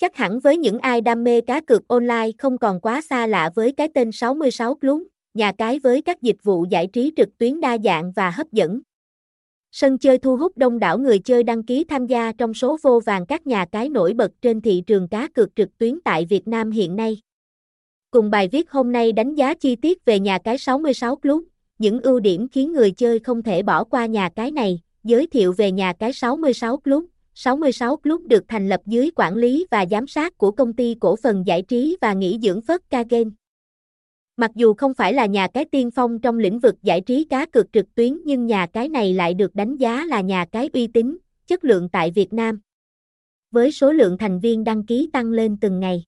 Chắc hẳn với những ai đam mê cá cược online không còn quá xa lạ với cái tên 66 Club, nhà cái với các dịch vụ giải trí trực tuyến đa dạng và hấp dẫn. Sân chơi thu hút đông đảo người chơi đăng ký tham gia trong số vô vàng các nhà cái nổi bật trên thị trường cá cược trực tuyến tại Việt Nam hiện nay. Cùng bài viết hôm nay đánh giá chi tiết về nhà cái 66 Club, những ưu điểm khiến người chơi không thể bỏ qua nhà cái này, giới thiệu về nhà cái 66 Club. 66 Club được thành lập dưới quản lý và giám sát của công ty cổ phần giải trí và nghỉ dưỡng Phất Ca Game. Mặc dù không phải là nhà cái tiên phong trong lĩnh vực giải trí cá cược trực tuyến nhưng nhà cái này lại được đánh giá là nhà cái uy tín, chất lượng tại Việt Nam. Với số lượng thành viên đăng ký tăng lên từng ngày.